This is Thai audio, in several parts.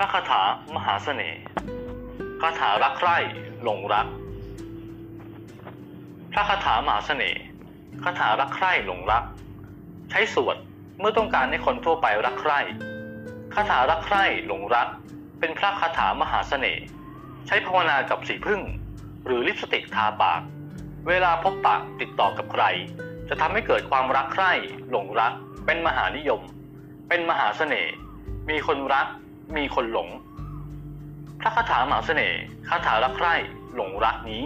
พระคาถามหาเสน่ห์คาถารักใคร่หลงรัก พระคาถามหาเสน่ห์คาถารักใคร่หลงรัก ใช้สวดเมื่อต้องการให้คนทั่วไปรักใคร่คาถารักใคร่หลงรัก เป็นพระคาถามหาเสน่ห์ใช้ภาวนากับสีพึ่ง หรือลิปสติกทาปาก เวลาพบปะติดต่อกับใคร จะทำให้เกิดความรักใคร่หลงรัก เป็นมหานิยม เป็นมหาเสน่ห์มีคนรัก มีคนหลง พระคาถามหาเสน่ห์คาถารักใคร่หลงรักนี้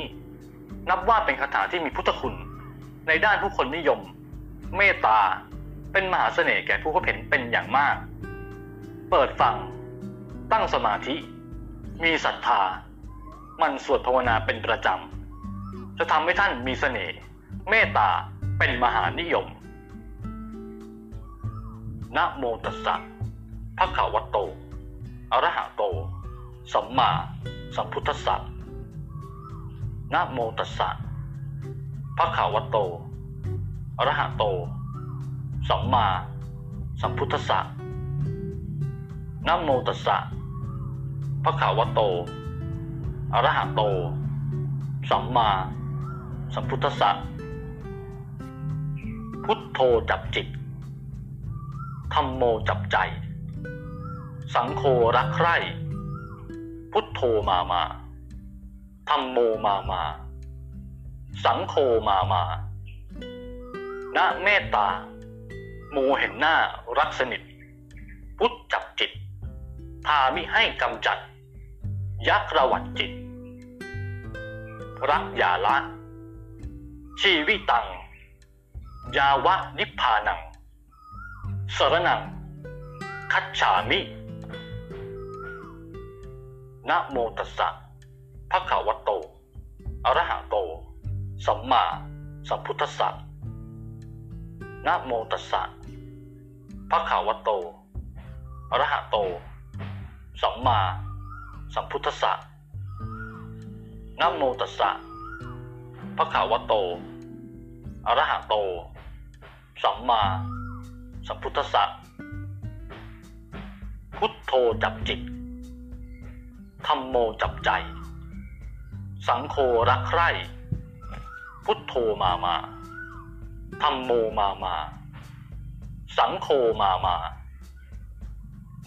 นับว่าเป็นคาถาที่มีพุทธคุณ ในด้านผู้คนนิยม เมตตา เป็นมหาเสน่ห์แก่ผู้พบเห็นเป็นอย่างมาก เปิดฟัง ตั้งสมาธิ มีศรัทธา มันสวดภาวนาเป็นประจำ จะทำให้ท่านมีเสน่ห์เมตตาเป็นมหานิยมนะโมตัสสะภะคะวะโต อรหะโต สัมมาสัมพุทธัสสะนะโมตัสสะภะคะวะโต อรหะโต สัมมาสัมพุทธัสสะนะโมตัสสะภะคะวะโต อรหะโต สัมมาสัมพุทธัสสะพุทโธจับจิตธรรมโมจับใจ สังโฆรักใคร่พุทโธมามาธรรมโมมามา สังโฆมามาณเมตตาโมเห็นหน้ารักสนิท พุทธจับจิตทามิให้กำจัด ยักระวัดจิต รักอย่าละ ชีวิตัง ยาวะนิพพานัง สรนัง คัจฉามิ นะโมตัสสะภะคะวะโตอะระหะโต สัมมาสัมพุทธัสสะนะโมตัสสะภะคะวะโตอะระหะโต สัมมาสัมพุทธัสสะนะโมตัสสะภะคะวะโตอะระหะโต สัมมาสัมพุทธัสสะพุทโธจับจิต ธรรมโมจับใจ สังโฆรักใคร่ พุทโธมามาธรรมโมมามา สังโฆมามา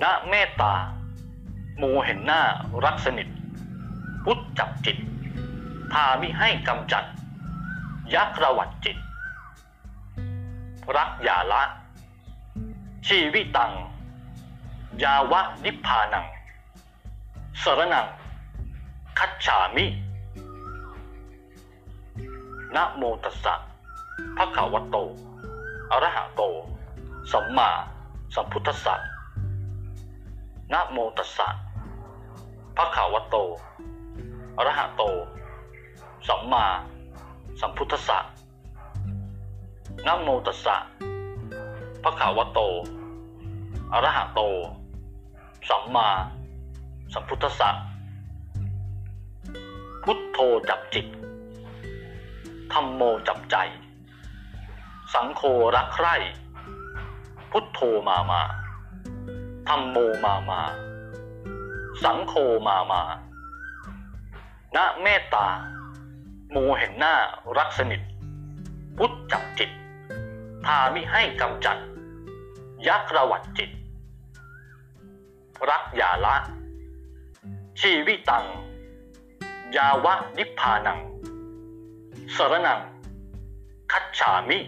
ณเมตตาโมเห็นหน้ารักสนิท พุทธจับจิตทามิให้กำจัด ยักระวัดจิต รักอย่าละ ชีวิตัง ยาวะนิพพานัง สรนัง คัจฉามิ นะโมตัสสะภะคะวะโตอะระหะโต สัมมาสัมพุทธัสสะนะโมตัสสะภะคะวะโตอะระหะโต สัมมาสัมพุทธัสสะนะโมตัสสะภะคะวะโตอะระหะโต สัมมา สัมพุทธะพุทโธจับจิตธรรมโมจับใจ สังโฆรักใคร่ พุทโธมามาธรรมโมมามา สังโฆมามาณเมตตาโมเห็นหน้ารักสนิท พุทธจับจิตทามิให้กำจัด ยักระวัดจิต รักอย่าละ ชีวิตัง ยาวะนิพพานัง สรนัง คัจฉามิ